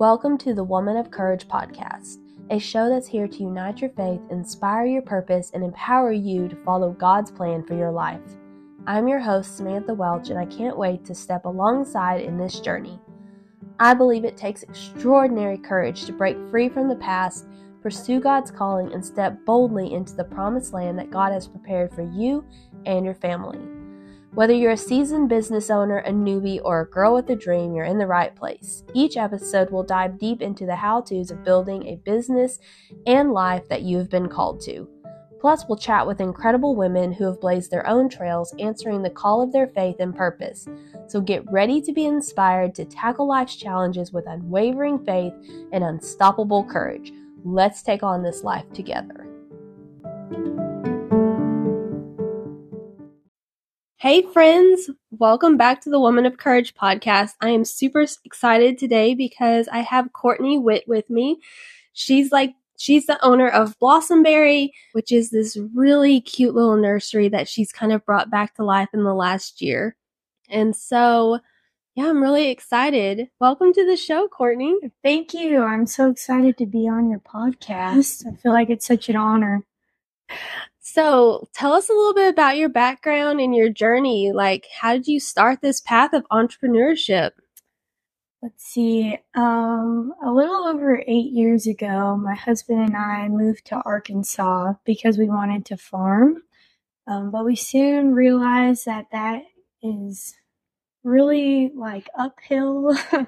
Welcome to the Woman of Courage podcast, a show that's here to unite your faith, inspire your purpose, and empower you to follow God's plan for your life. I'm your host, Samantha Welch, and I can't wait to step alongside in this journey. I believe it takes extraordinary courage to break free from the past, pursue God's calling, and step boldly into the promised land that God has prepared for you and your family. Whether you're a seasoned business owner, a newbie, or a girl with a dream, you're in the right place. Each episode will dive deep into the how to's of building a business and life that you have been called to. Plus, we'll chat with incredible women who have blazed their own trails, answering the call of their faith and purpose. So get ready to be inspired to tackle life's challenges with unwavering faith and unstoppable courage. Let's take on this life together. Hey, friends, welcome back to the Woman of Courage podcast. I am super excited today because I have Courtney Witt with me. She's like, she's the owner of Blossomberry, which is this really cute little nursery that she's kind of brought back to life in the last year. And so, yeah, I'm really excited. Welcome to the show, Courtney. Thank you. I'm so excited to be on your podcast. I feel like it's such an honor. So, tell us a little bit about your background and your journey. Like, how did you start this path of entrepreneurship? Let's see. Um, a little over eight years ago, my husband and I moved to Arkansas because we wanted to farm. Um, but we soon realized that that is really like uphill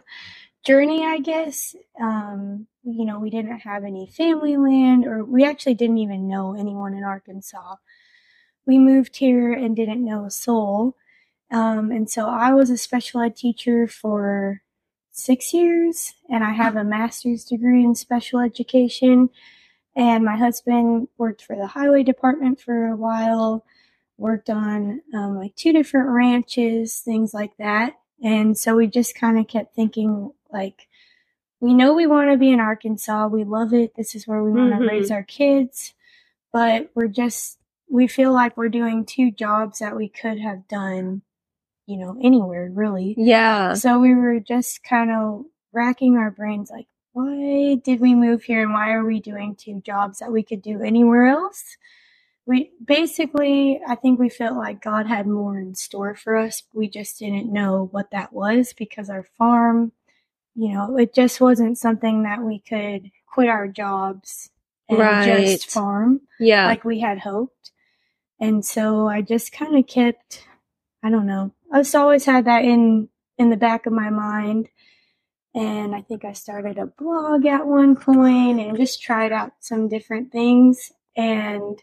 journey, I guess. Um, you know, we didn't have any family land, or we actually didn't even know anyone in Arkansas. We moved here and didn't know a soul. Um, and so I was a special ed teacher for six years, and I have a master's degree in special education. And my husband worked for the highway department for a while, worked on um, like two different ranches, things like that. And so we just kind of kept thinking, like, we know we want to be in Arkansas. We love it. This is where we want to mm-hmm. raise our kids. But we're just, we feel like we're doing two jobs that we could have done, you know, anywhere really. Yeah. So we were just kind of racking our brains like, why did we move here and why are we doing two jobs that we could do anywhere else? We basically, I think we felt like God had more in store for us. We just didn't know what that was because our farm you know, it just wasn't something that we could quit our jobs and right. just farm. Yeah. Like we had hoped. And so I just kind of kept, I don't know, I just always had that in, in the back of my mind. And I think I started a blog at one point and just tried out some different things. And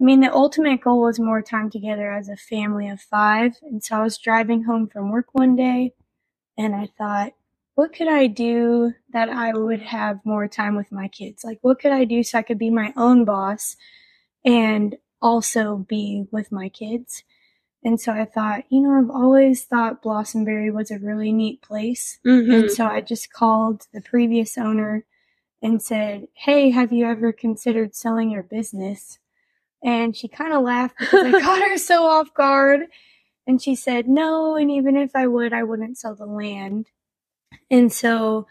I mean, the ultimate goal was more time together as a family of five. And so I was driving home from work one day and I thought, what could I do that I would have more time with my kids? Like, what could I do so I could be my own boss and also be with my kids? And so I thought, you know, I've always thought Blossomberry was a really neat place. Mm-hmm. And so I just called the previous owner and said, Hey, have you ever considered selling your business? And she kind of laughed because I caught her so off guard. And she said, No, and even if I would, I wouldn't sell the land. And so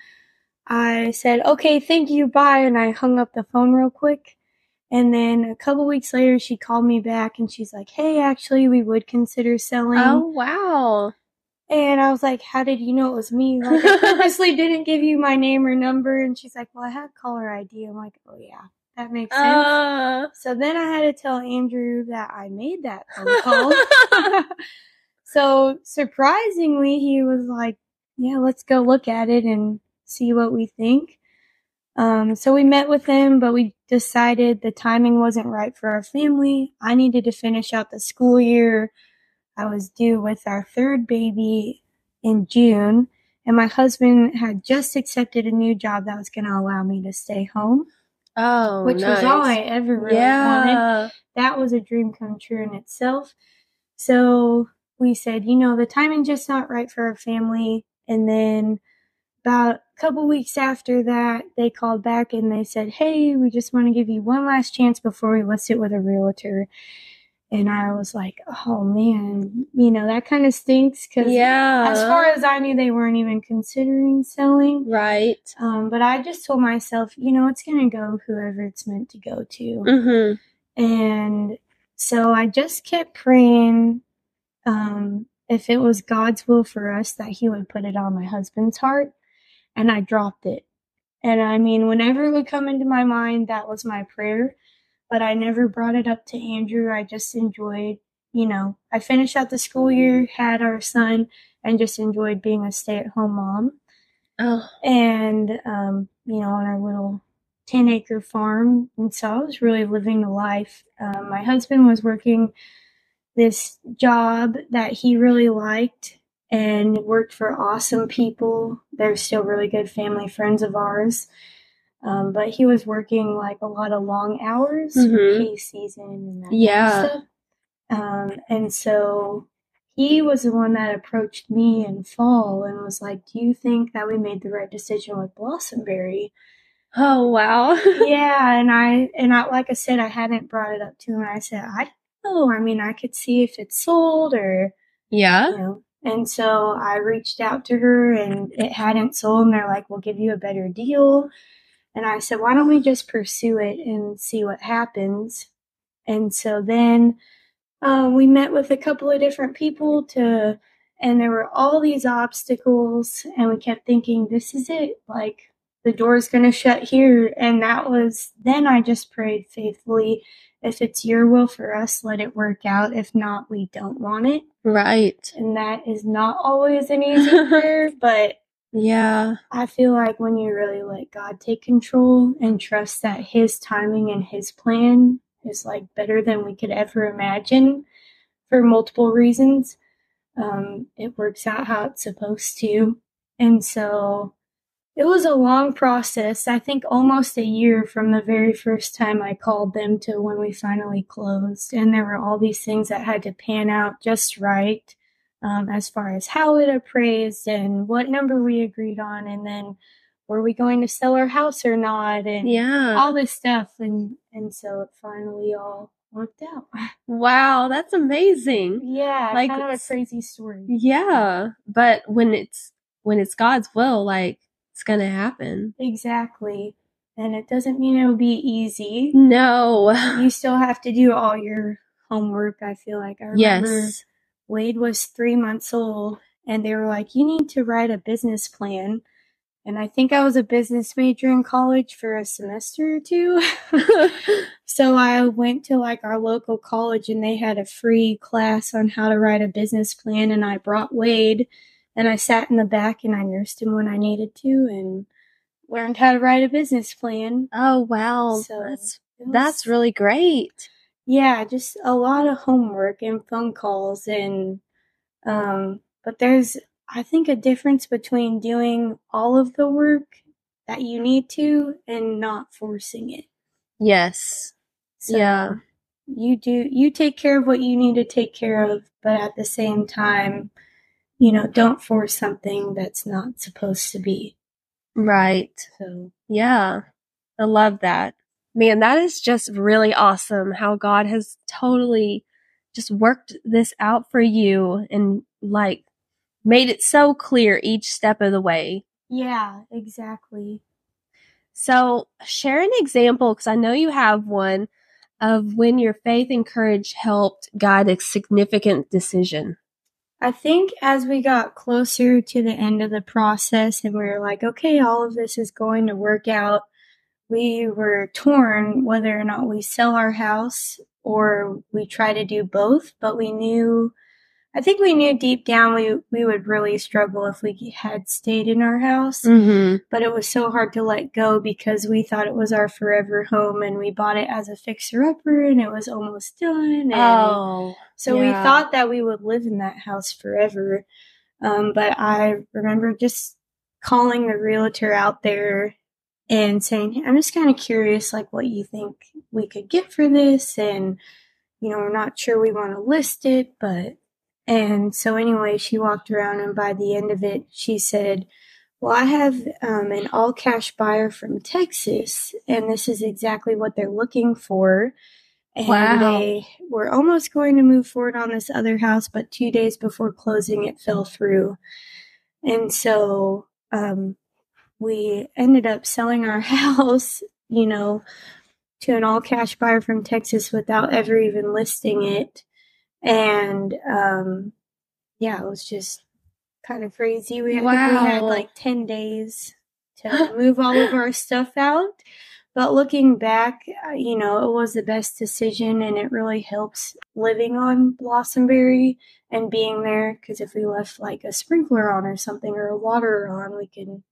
I said, okay, thank you, bye. And I hung up the phone real quick. And then a couple weeks later, she called me back and she's like, hey, actually, we would consider selling. Oh, wow. And I was like, how did you know it was me? Like, I purposely didn't give you my name or number. And she's like, well, I have caller ID. I'm like, oh, yeah, that makes sense. Uh... So then I had to tell Andrew that I made that phone call. so surprisingly, he was like, yeah, let's go look at it and see what we think. Um, so we met with them, but we decided the timing wasn't right for our family. I needed to finish out the school year. I was due with our third baby in June, and my husband had just accepted a new job that was going to allow me to stay home. Oh, which nice. was all I ever really yeah. wanted. That was a dream come true in itself. So we said, you know, the timing just not right for our family. And then about a couple weeks after that, they called back and they said, Hey, we just want to give you one last chance before we list it with a realtor. And I was like, oh man, you know, that kind of stinks because Yeah. as far as I knew, they weren't even considering selling. right. Um, but I just told myself, you know, it's going to go whoever it's meant to go to. Mm-hmm. And so I just kept praying um, if it was God's will for us that He would put it on my husband's heart. And I dropped it. And I mean, whenever it would come into my mind, that was my prayer. But I never brought it up to Andrew. I just enjoyed, you know, I finished out the school year, had our son, and just enjoyed being a stay at home mom Oh. and um, you know, on our little 10 acre farm. And so I was really living the life. Um, my husband was working this job that he really liked and worked for awesome people. They're still really good family friends of ours. Um, but he was working like a lot of long hours Mhm. for hay season and that Yeah. stuff. Um, and so he was the one that approached me in fall and was like, "Do you think that we made the right decision with Blossomberry?" Oh wow. yeah, and I and I like I said, I hadn't brought it up to him. And I said, "I don't. I mean, I could see if it's sold or yeah. you know." And so I reached out to her, and it hadn't sold. And they're like, "We'll give you a better deal." And I said, "Why don't we just pursue it and see what happens?" And so then uh, we met with a couple of different people to, and there were all these obstacles, and we kept thinking, "This is it. Like the door's going to shut here." And that was then I just prayed faithfully. If it's your will for us, let it work out. If not, we don't want it. Right. And that is not always an easy prayer, but Yeah. I feel like when you really let God take control and trust that His timing and His plan is like better than we could ever imagine for multiple reasons, um, it works out how it's supposed to. And so it was a long process. I think almost a year from the very first time I called them to when we finally closed. And there were all these things that had to pan out just right um, as far as how it appraised and what number we agreed on, and then were we going to sell our house or not, and Yeah. all this stuff, and and so it finally all worked out. Wow, that's amazing. yeah, Like, kind of a crazy story. Yeah. But when it's when it's God's will, like it's gonna happen. Exactly, and it doesn't mean it'll be easy. No. You still have to do all your homework. I feel like I remember Yes. Wade was three months old, and they were like, "You need to write a business plan." And I think I was a business major in college for a semester or two. so I went to like our local college, and they had a free class on how to write a business plan. And I brought Wade, and I sat in the back, and I nursed him when I needed to, and learned how to write a business plan. oh wow. So, that's was- that's really great. yeah, just a lot of homework and phone calls and um but there's I think a difference between doing all of the work that you need to and not forcing it. Yes. So Yeah. You do you take care of what you need to take care of, but at the same time, you know, don't force something that's not supposed to be. Right. So Yeah. I love that. Man, that is just really awesome how God has totally just worked this out for you and like made it so clear each step of the way. yeah, exactly. So, share an example because I know you have one of when your faith and courage helped guide a significant decision. I think as we got closer to the end of the process and we were like, okay, all of this is going to work out, we were torn whether or not we sell our house or we try to do both, but we knew I think we knew deep down we we would really struggle if we had stayed in our house, Mm-hmm. but it was so hard to let go because we thought it was our forever home and we bought it as a fixer upper and it was almost done and Oh, so we thought that we would live in that house forever. Um, but I remember just calling the realtor out there and saying, "Hey, I'm just kind of curious, like what you think we could get for this. And, you know, we're not sure we want to list it, but, and so anyway, she walked around and by the end of it, she said, well, I have um, an all cash buyer from Texas, and this is exactly what they're looking for And Wow. they were almost going to move forward on this other house, but two days before closing, it fell through. And so um, we ended up selling our house, you know, to an all cash buyer from Texas without ever even listing it. And um, yeah, it was just kind of crazy. We, I think we had like 10 days to move all of our stuff out. But looking back, uh, you know, it was the best decision and it really helps living on Blossomberry and being there because if we left like a sprinkler on or something or a water on, we can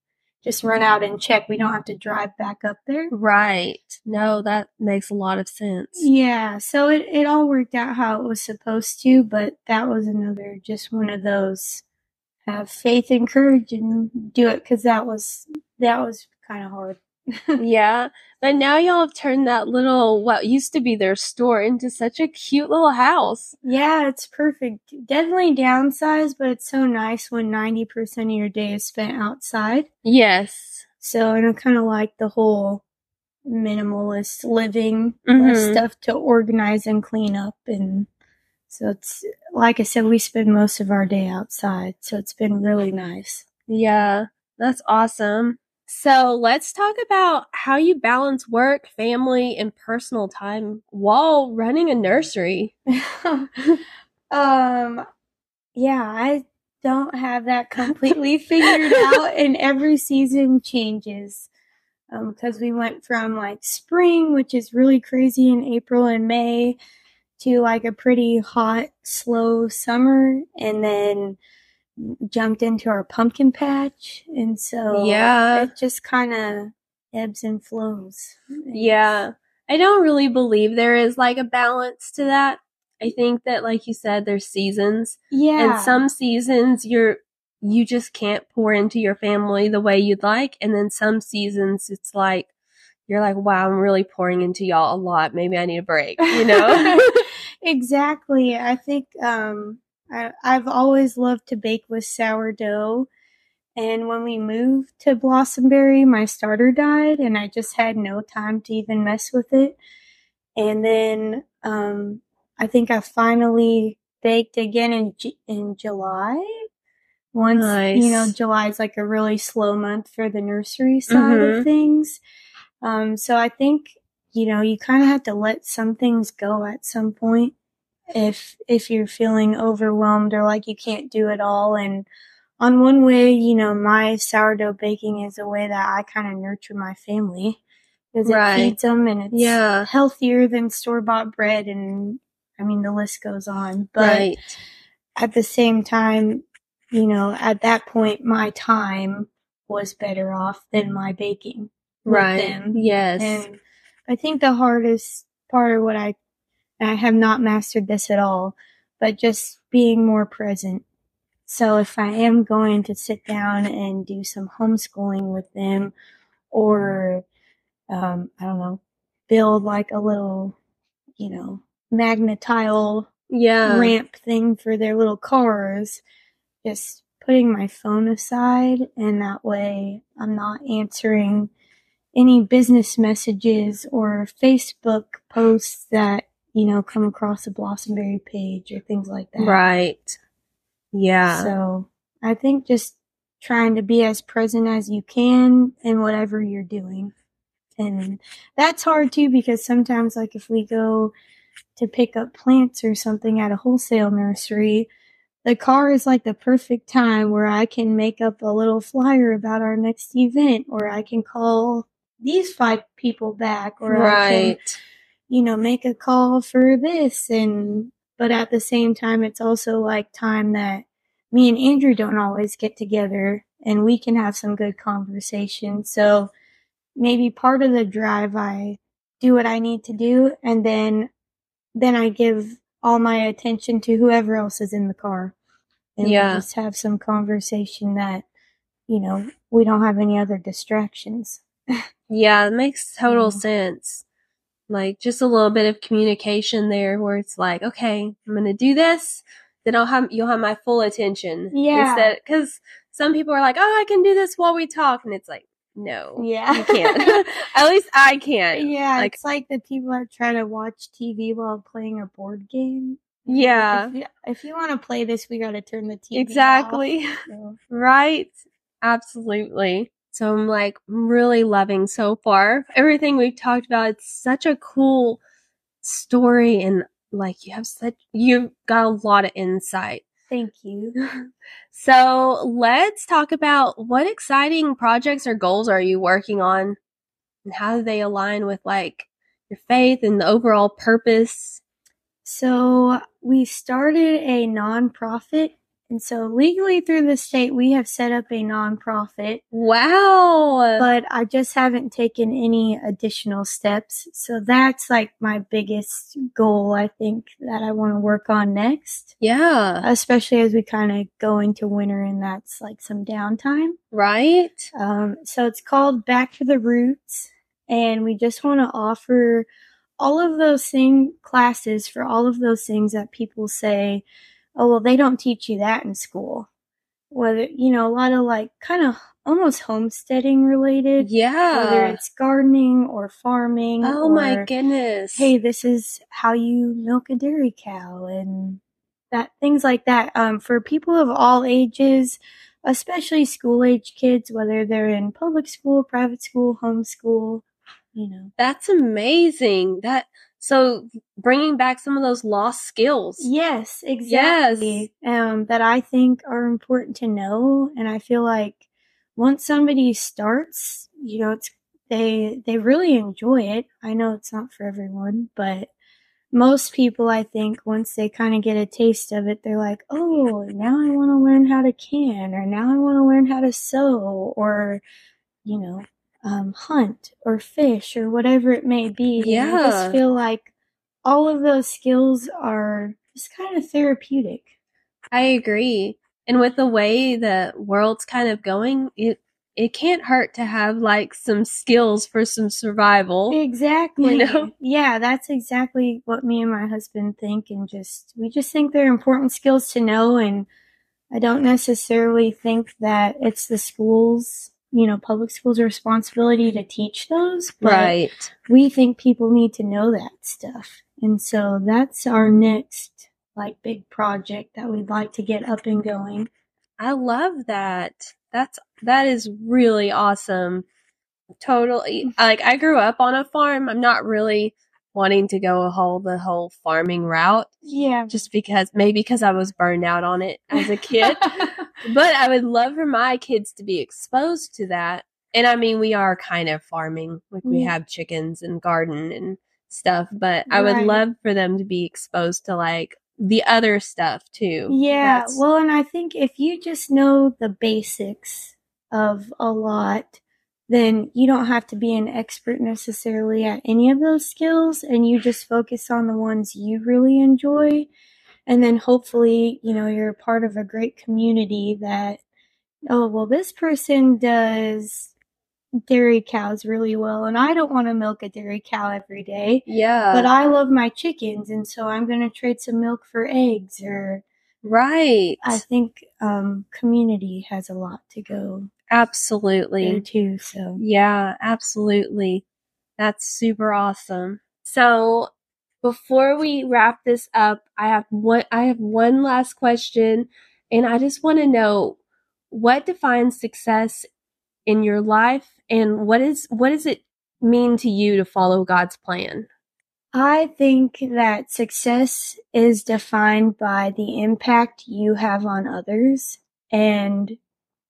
just run out and check. We don't have to drive back up there. Right. No, that makes a lot of sense. Yeah, so it, it all worked out how it was supposed to, but that was another just one of those have faith and courage and do it because that was that was kind of hard. Yeah. But now y'all have turned that little, what used to be their store into such a cute little house. Yeah, it's perfect. Definitely downsized, but it's so nice when 90% of your day is spent outside. Yes. So, and I kind of like the whole minimalist living, Mhm. stuff to organize and clean up. And so it's, like I said, we spend most of our day outside. So it's been really nice. Yeah. That's awesome. So let's talk about how you balance work, family, and personal time while running a nursery. um, yeah, I don't have that completely figured out, and every season changes. Um, because we went from like spring, which is really crazy in April and May, to like a pretty hot, slow summer, and then jumped into our pumpkin patch, and so Yeah. it just kind of ebbs and flows. Yeah. I don't really believe there is like a balance to that. I think that, like you said, there's seasons. yeah, And some seasons you're you just can't pour into your family the way you'd like. And then some seasons it's like you're like, wow, I'm really pouring into y'all a lot. Maybe I need a break, you know? exactly. I think um, I, I've always loved to bake with sourdough. And when we moved to Blossomberry, my starter died, and I just had no time to even mess with it. And then um, I think I finally baked again in in July. Once Nice. you know, July is like a really slow month for the nursery side Mhm. of things. Um, so I think you know you kind of have to let some things go at some point if if you're feeling overwhelmed or like you can't do it all. And on one way, you know, my sourdough baking is a way that I kind of nurture my family because Right. it feeds them and it's Yeah. healthier than store bought bread. And I mean, the list goes on. But right. at the same time, you know, at that point, my time was better off than my baking. Right. them. Yes. And I think the hardest part of what I, I have not mastered this at all, but just being more present. So if I am going to sit down and do some homeschooling with them or, um, I don't know, build like a little, you know, Magna-Tile yeah. ramp thing for their little cars, just putting my phone aside, and that way I'm not answering any business messages or Facebook posts that, you know, come across the Blossomberry page or things like that. Right. Yeah. So I think just trying to be as present as you can in whatever you're doing. And that's hard too because sometimes, like, if we go to pick up plants or something at a wholesale nursery, the car is like the perfect time where I can make up a little flyer about our next event, or I can call these five people back, or I can right. You know, make a call for this and but at the same time it's also like time that me and Andrew don't always get together and we can have some good conversation. So maybe part of the drive I do what I need to do and then then I give all my attention to whoever else is in the car. And Yeah. just have some conversation that, you know, we don't have any other distractions. Yeah, it makes total Yeah. sense. Like just a little bit of communication there where it's like, okay, I'm going to do this. Then I'll have, you'll have my full attention. Yeah. Instead, cause some people are like, oh, I can do this while we talk. And it's like, no. Yeah. You can't. At least I can't. Yeah, Like- it's like the people that try to watch TV while playing a board game. Yeah. If you, if you want to play this, we got to turn the TV off. Exactly. So, Right. Absolutely. So I'm like really loving so far everything we've talked about. It's such a cool story and like you have such you've got a lot of insight. thank you. So let's talk about what exciting projects or goals are you working on and how do they align with like your faith and the overall purpose? So we started a nonprofit, and so legally through the state, we have set up a nonprofit. Wow. But I just haven't taken any additional steps. So that's like my biggest goal, I think, that I want to work on next. yeah. especially as we kind of go into winter and that's like some downtime. Right? Um, so it's called Back to the Roots, and we just want to offer all of those thing classes for all of those things that people say, oh well, they don't teach you that in school. Whether you know a lot of like kind of almost homesteading related, Yeah. whether it's gardening or farming. Oh my goodness. hey, this is how you milk a dairy cow and that things like that. Um, for people of all ages, especially school age kids, whether they're in public school, private school, homeschool, you know. That's amazing. That so bringing back some of those lost skills. Yes, exactly. Um, that I think are important to know, and I feel like once somebody starts, you know, it's they they really enjoy it. I know it's not for everyone, but most people, I think, once they kind of get a taste of it, they're like, "Oh, now I want to learn how to can, or now I want to learn how to sew, or you know, um, hunt or fish or whatever it may be." And I just feel like all of those skills are just kind of therapeutic. I agree. And with the way the world's kind of going, it it can't hurt to have like some skills for some survival. Exactly. You know? Yeah, that's exactly what me and my husband think and just we just think they're important skills to know and I don't necessarily think that it's the schools, you know, public schools' responsibility to teach those, but Right. we think people need to know that stuff. And so that's our next like big project that we'd like to get up and going. I love that. That's that is really awesome. Totally. Like I grew up on a farm. I'm not really wanting to go a whole the whole farming route Yeah. just because maybe because I was burned out on it as a kid. but I would love for my kids to be exposed to that. And I mean, we are kind of farming. Like we Yeah. have chickens and garden and stuff, but I would Right. love for them to be exposed to like the other stuff too. Yeah, That's- well, and I think if you just know the basics of a lot, then you don't have to be an expert necessarily at any of those skills, and you just focus on the ones you really enjoy. And then hopefully, you know, you're part of a great community that, oh, well, this person does dairy cows really well, and I don't want to milk a dairy cow every day. yeah. But I love my chickens, and so I'm going to trade some milk for eggs or right. I think um, community has a lot to go absolutely. too. So Yeah, absolutely. That's super awesome. So before we wrap this up, I have one I have one last question and I just want to know what defines success in your life and what is what does it mean to you to follow God's plan? I think that success is defined by the impact you have on others and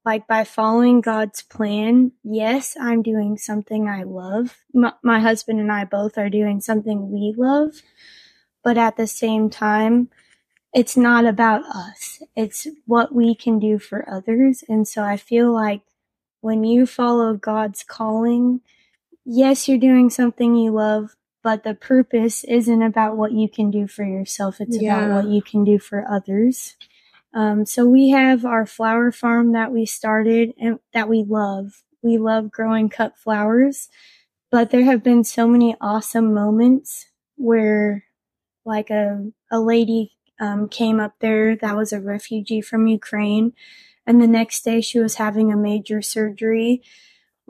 like by following God's plan. Yes, I'm doing something I love. My, my husband and I both are doing something we love, but at the same time, it's not about us. It's what we can do for others. And so I feel like when you follow God's calling, yes, you're doing something you love, but the purpose isn't about what you can do for yourself. It's Yeah. about what you can do for others. Um, so we have our flower farm that we started and that we love. We love growing cut flowers, but there have been so many awesome moments where like a, a lady um, came up there that was a refugee from Ukraine. And the next day she was having a major surgery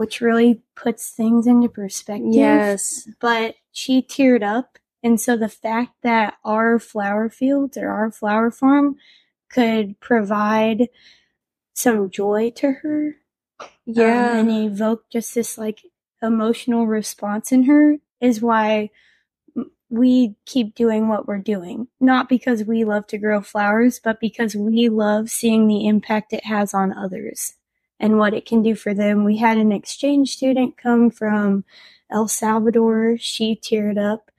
which really puts things into perspective. Yes. But she teared up. And so the fact that our flower fields or our flower farm could provide some joy to her Yeah. um, and evoke just this like emotional response in her is why we keep doing what we're doing. Not because we love to grow flowers, but because we love seeing the impact it has on others and what it can do for them. We had an exchange student come from El Salvador. She teared up.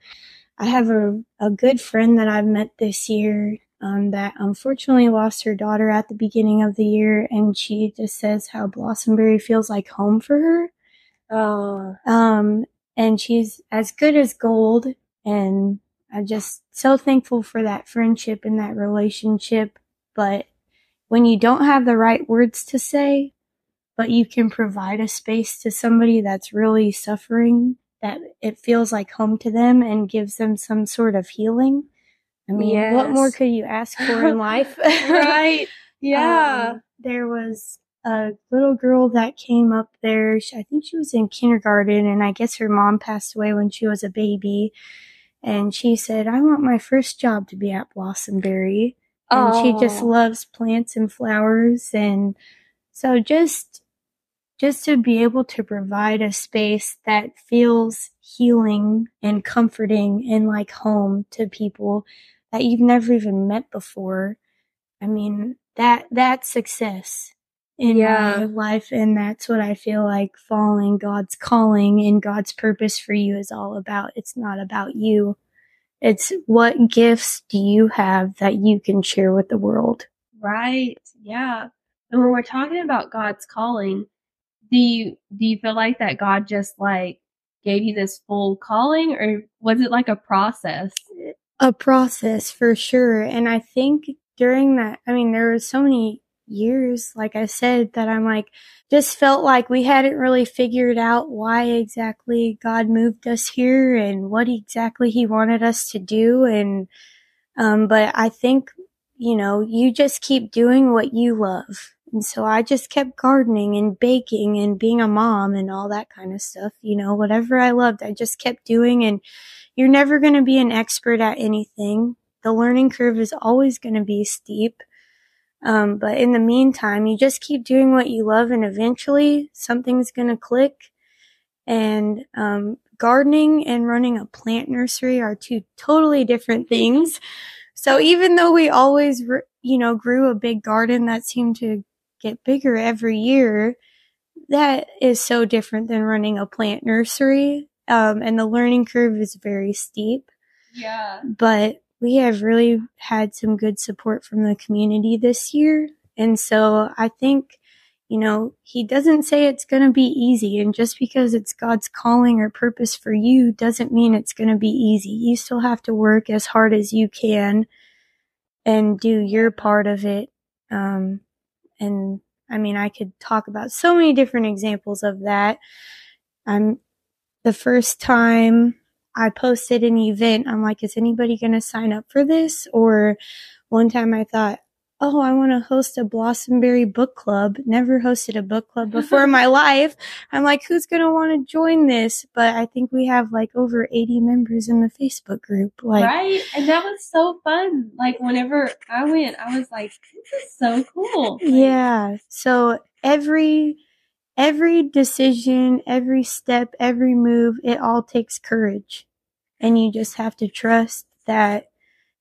I have a, a good friend that I've met this year um, that unfortunately lost her daughter at the beginning of the year, and she just says how Blossomberry feels like home for her. oh. Um, and she's as good as gold, and I'm just so thankful for that friendship and that relationship. But when you don't have the right words to say, but you can provide a space to somebody that's really suffering, that it feels like home to them and gives them some sort of healing. I mean, what more could you ask for in life? right. Yeah. Um, there was a little girl that came up there. She, I think she was in kindergarten, and I guess her mom passed away when she was a baby. And she said, I want my first job to be at Blossomberry. And she just loves plants and flowers. And so just just to be able to provide a space that feels healing and comforting and like home to people that you've never even met before. I mean, that that's success in Yeah. my life and that's what I feel like following God's calling and God's purpose for you is all about. It's not about you. It's what gifts do you have that you can share with the world? Right. Yeah. And when we're talking about God's calling, do you do you feel like that God just like gave you this full calling or was it like a process? a process for sure. And I think during that, I mean, there were so many years, like I said, that I'm like, just felt like we hadn't really figured out why exactly God moved us here and what exactly He wanted us to do. And, um, but I think, you know, you just keep doing what you love. And so I just kept gardening and baking and being a mom and all that kind of stuff. You know, whatever I loved, I just kept doing and you're never going to be an expert at anything. The learning curve is always going to be steep. Um, but in the meantime, you just keep doing what you love and eventually something's going to click. And, um, gardening and running a plant nursery are two totally different things. So even though we always, you know, grew a big garden that seemed to get bigger every year, that is so different than running a plant nursery. Um, and the learning curve is very steep, Yeah. but we have really had some good support from the community this year. And so I think, you know, he doesn't say it's going to be easy. And just because it's God's calling or purpose for you doesn't mean it's going to be easy. You still have to work as hard as you can and do your part of it. Um, and I mean, I could talk about so many different examples of that. I'm the first time I posted an event, I'm like, is anybody going to sign up for this? Or one time I thought, oh, I want to host a Blossomberry book club. Never hosted a book club before in my life. I'm like, who's going to want to join this? But I think we have like over 80 members in the Facebook group. Like, right. And that was so fun. Like whenever I went, I was like, this is so cool. Like, Yeah. So every every decision, every step, every move, it all takes courage. And you just have to trust that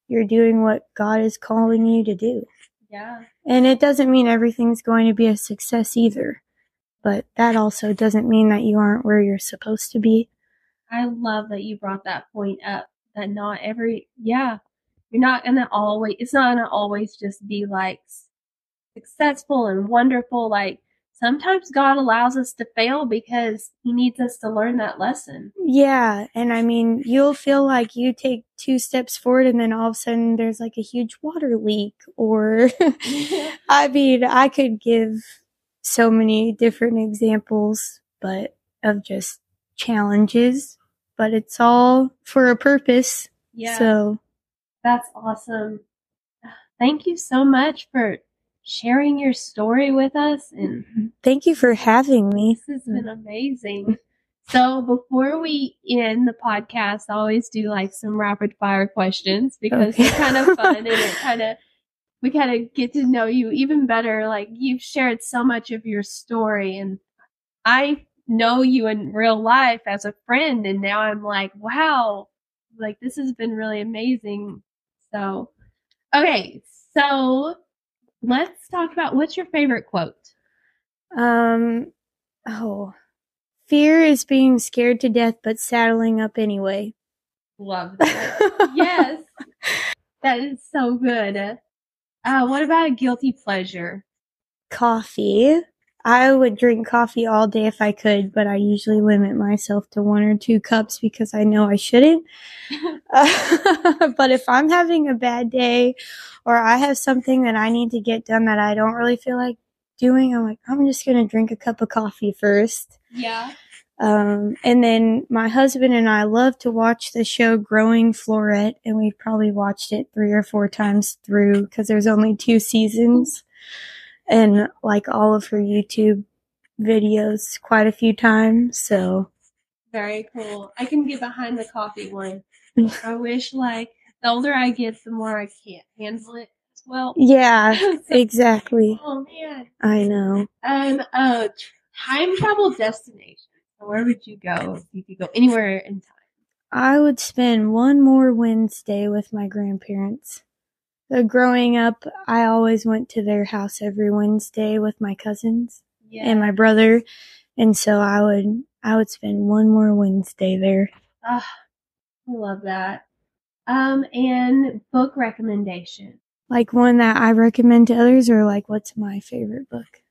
you're doing what God is calling you to do. Yeah. And it doesn't mean everything's going to be a success either. But that also doesn't mean that you aren't where you're supposed to be. I love that you brought that point up. That not every yeah, you're not gonna always. It's not gonna always just be like successful and wonderful. Like sometimes God allows us to fail because He needs us to learn that lesson. Yeah, and I mean, you'll feel like you take two steps forward and then all of a sudden there's like a huge water leak or I mean, I could give so many different examples, but of just challenges, but it's all for a purpose. yeah, So, that's awesome. Thank you so much for sharing your story with us, and mm-hmm. thank you for having me. this has been amazing. So before we end the podcast, I always do like some rapid fire questions because Okay. they're kind of fun and it kind of we kind of get to know you even better. Like you've shared so much of your story and I know you in real life as a friend and now I'm like, wow, like this has been really amazing. So, okay, so let's talk about what's your favorite quote? Um, oh, fear is being scared to death, but saddling up anyway. Love that. yes. That is so good. Uh, what about a guilty pleasure? Coffee. I would drink coffee all day if I could, but I usually limit myself to one or two cups because I know I shouldn't. but if I'm having a bad day or I have something that I need to get done that I don't really feel like doing, I'm like, I'm just going to drink a cup of coffee first. Yeah. Um, and then my husband and I love to watch the show Growing Floret, and we've probably watched it three or four times through because there's only two seasons, and like all of her YouTube videos quite a few times. So Very cool. I can get behind the coffee one. I wish like the older I get, the more I can't handle it as well. yeah, So- exactly. oh man. I know. Um, uh, time travel destination. So where would you go if you could go anywhere in time? I would spend one more Wednesday with my grandparents. So growing up, I always went to their house every Wednesday with my cousins. Yeah. and my brother, and so I would I would spend one more Wednesday there. Ah, I love that. Um, and book recommendation. Like one that I recommend to others, or like what's my favorite book?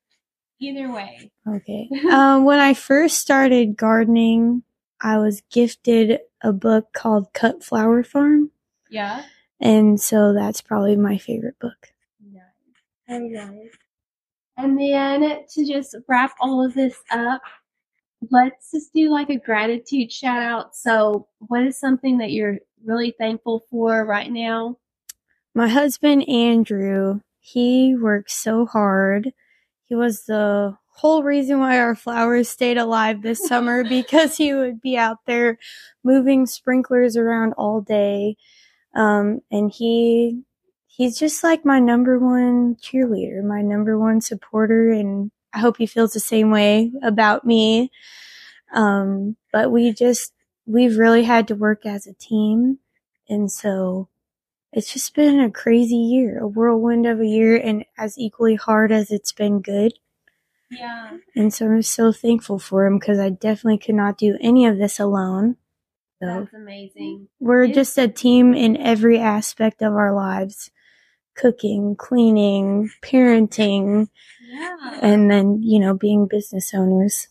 Either way. Okay. um, when I first started gardening, I was gifted a book called Cut Flower Farm, Yeah. And so that's probably my favorite book. Nice. Very nice. And then to just wrap all of this up, let's just do like a gratitude shout out. So, what is something that you're really thankful for right now? My husband Andrew, he works so hard. He was the whole reason why our flowers stayed alive this summer because he would be out there moving sprinklers around all day. Um, and he he's just like my number one cheerleader, my number one supporter, and I hope he feels the same way about me. Um, but we just we've really had to work as a team, and so it's just been a crazy year, a whirlwind of a year, and as equally hard as it's been good. Yeah. And so I'm so thankful for him because I definitely could not do any of this alone. So That's amazing. we're Yeah. just a team in every aspect of our lives cooking, cleaning, parenting, Yeah. and then, you know, being business owners.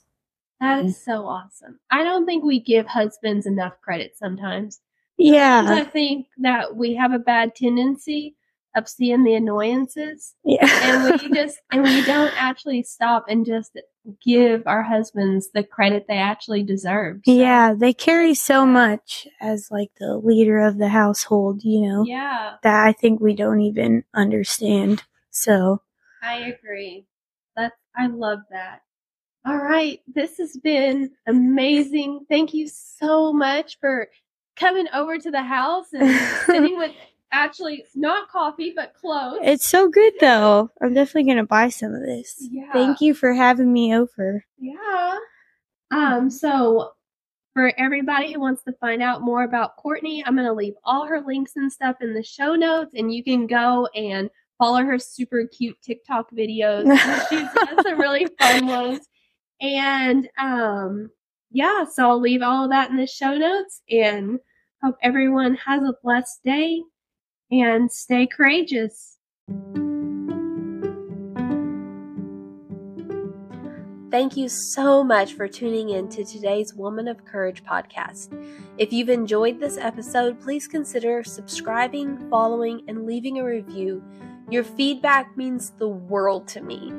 That is mm. so awesome. I don't think we give husbands enough credit sometimes. Yeah. I think that we have a bad tendency of seeing the annoyances Yeah. and we just and we don't actually stop and just give our husbands the credit they actually deserve. So, yeah, they carry so much as like the leader of the household, you know, Yeah, that I think we don't even understand. So, I agree. That's I love that. All right, this has been amazing. Thank you so much for coming over to the house and sitting with actually not coffee but clothes. it's so good though. I'm definitely going to buy some of this. Yeah. Thank you for having me over. Yeah. Um, so for everybody who wants to find out more about Courtney, I'm gonna leave all her links and stuff in the show notes and you can go and follow her super cute TikTok videos. She's got some really fun ones. And um yeah, so I'll leave all of that in the show notes and hope everyone has a blessed day and stay courageous. Thank you so much for tuning in to today's Woman of Courage podcast. If you've enjoyed this episode, please consider subscribing, following, and leaving a review. Your feedback means the world to me.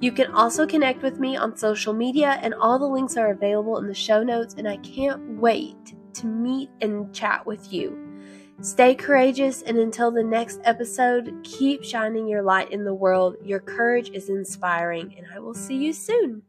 You can also connect with me on social media, and all the links are available in the show notes. And I can't wait to meet and chat with you. Stay courageous, and until the next episode, keep shining your light in the world. Your courage is inspiring, and I will see you soon.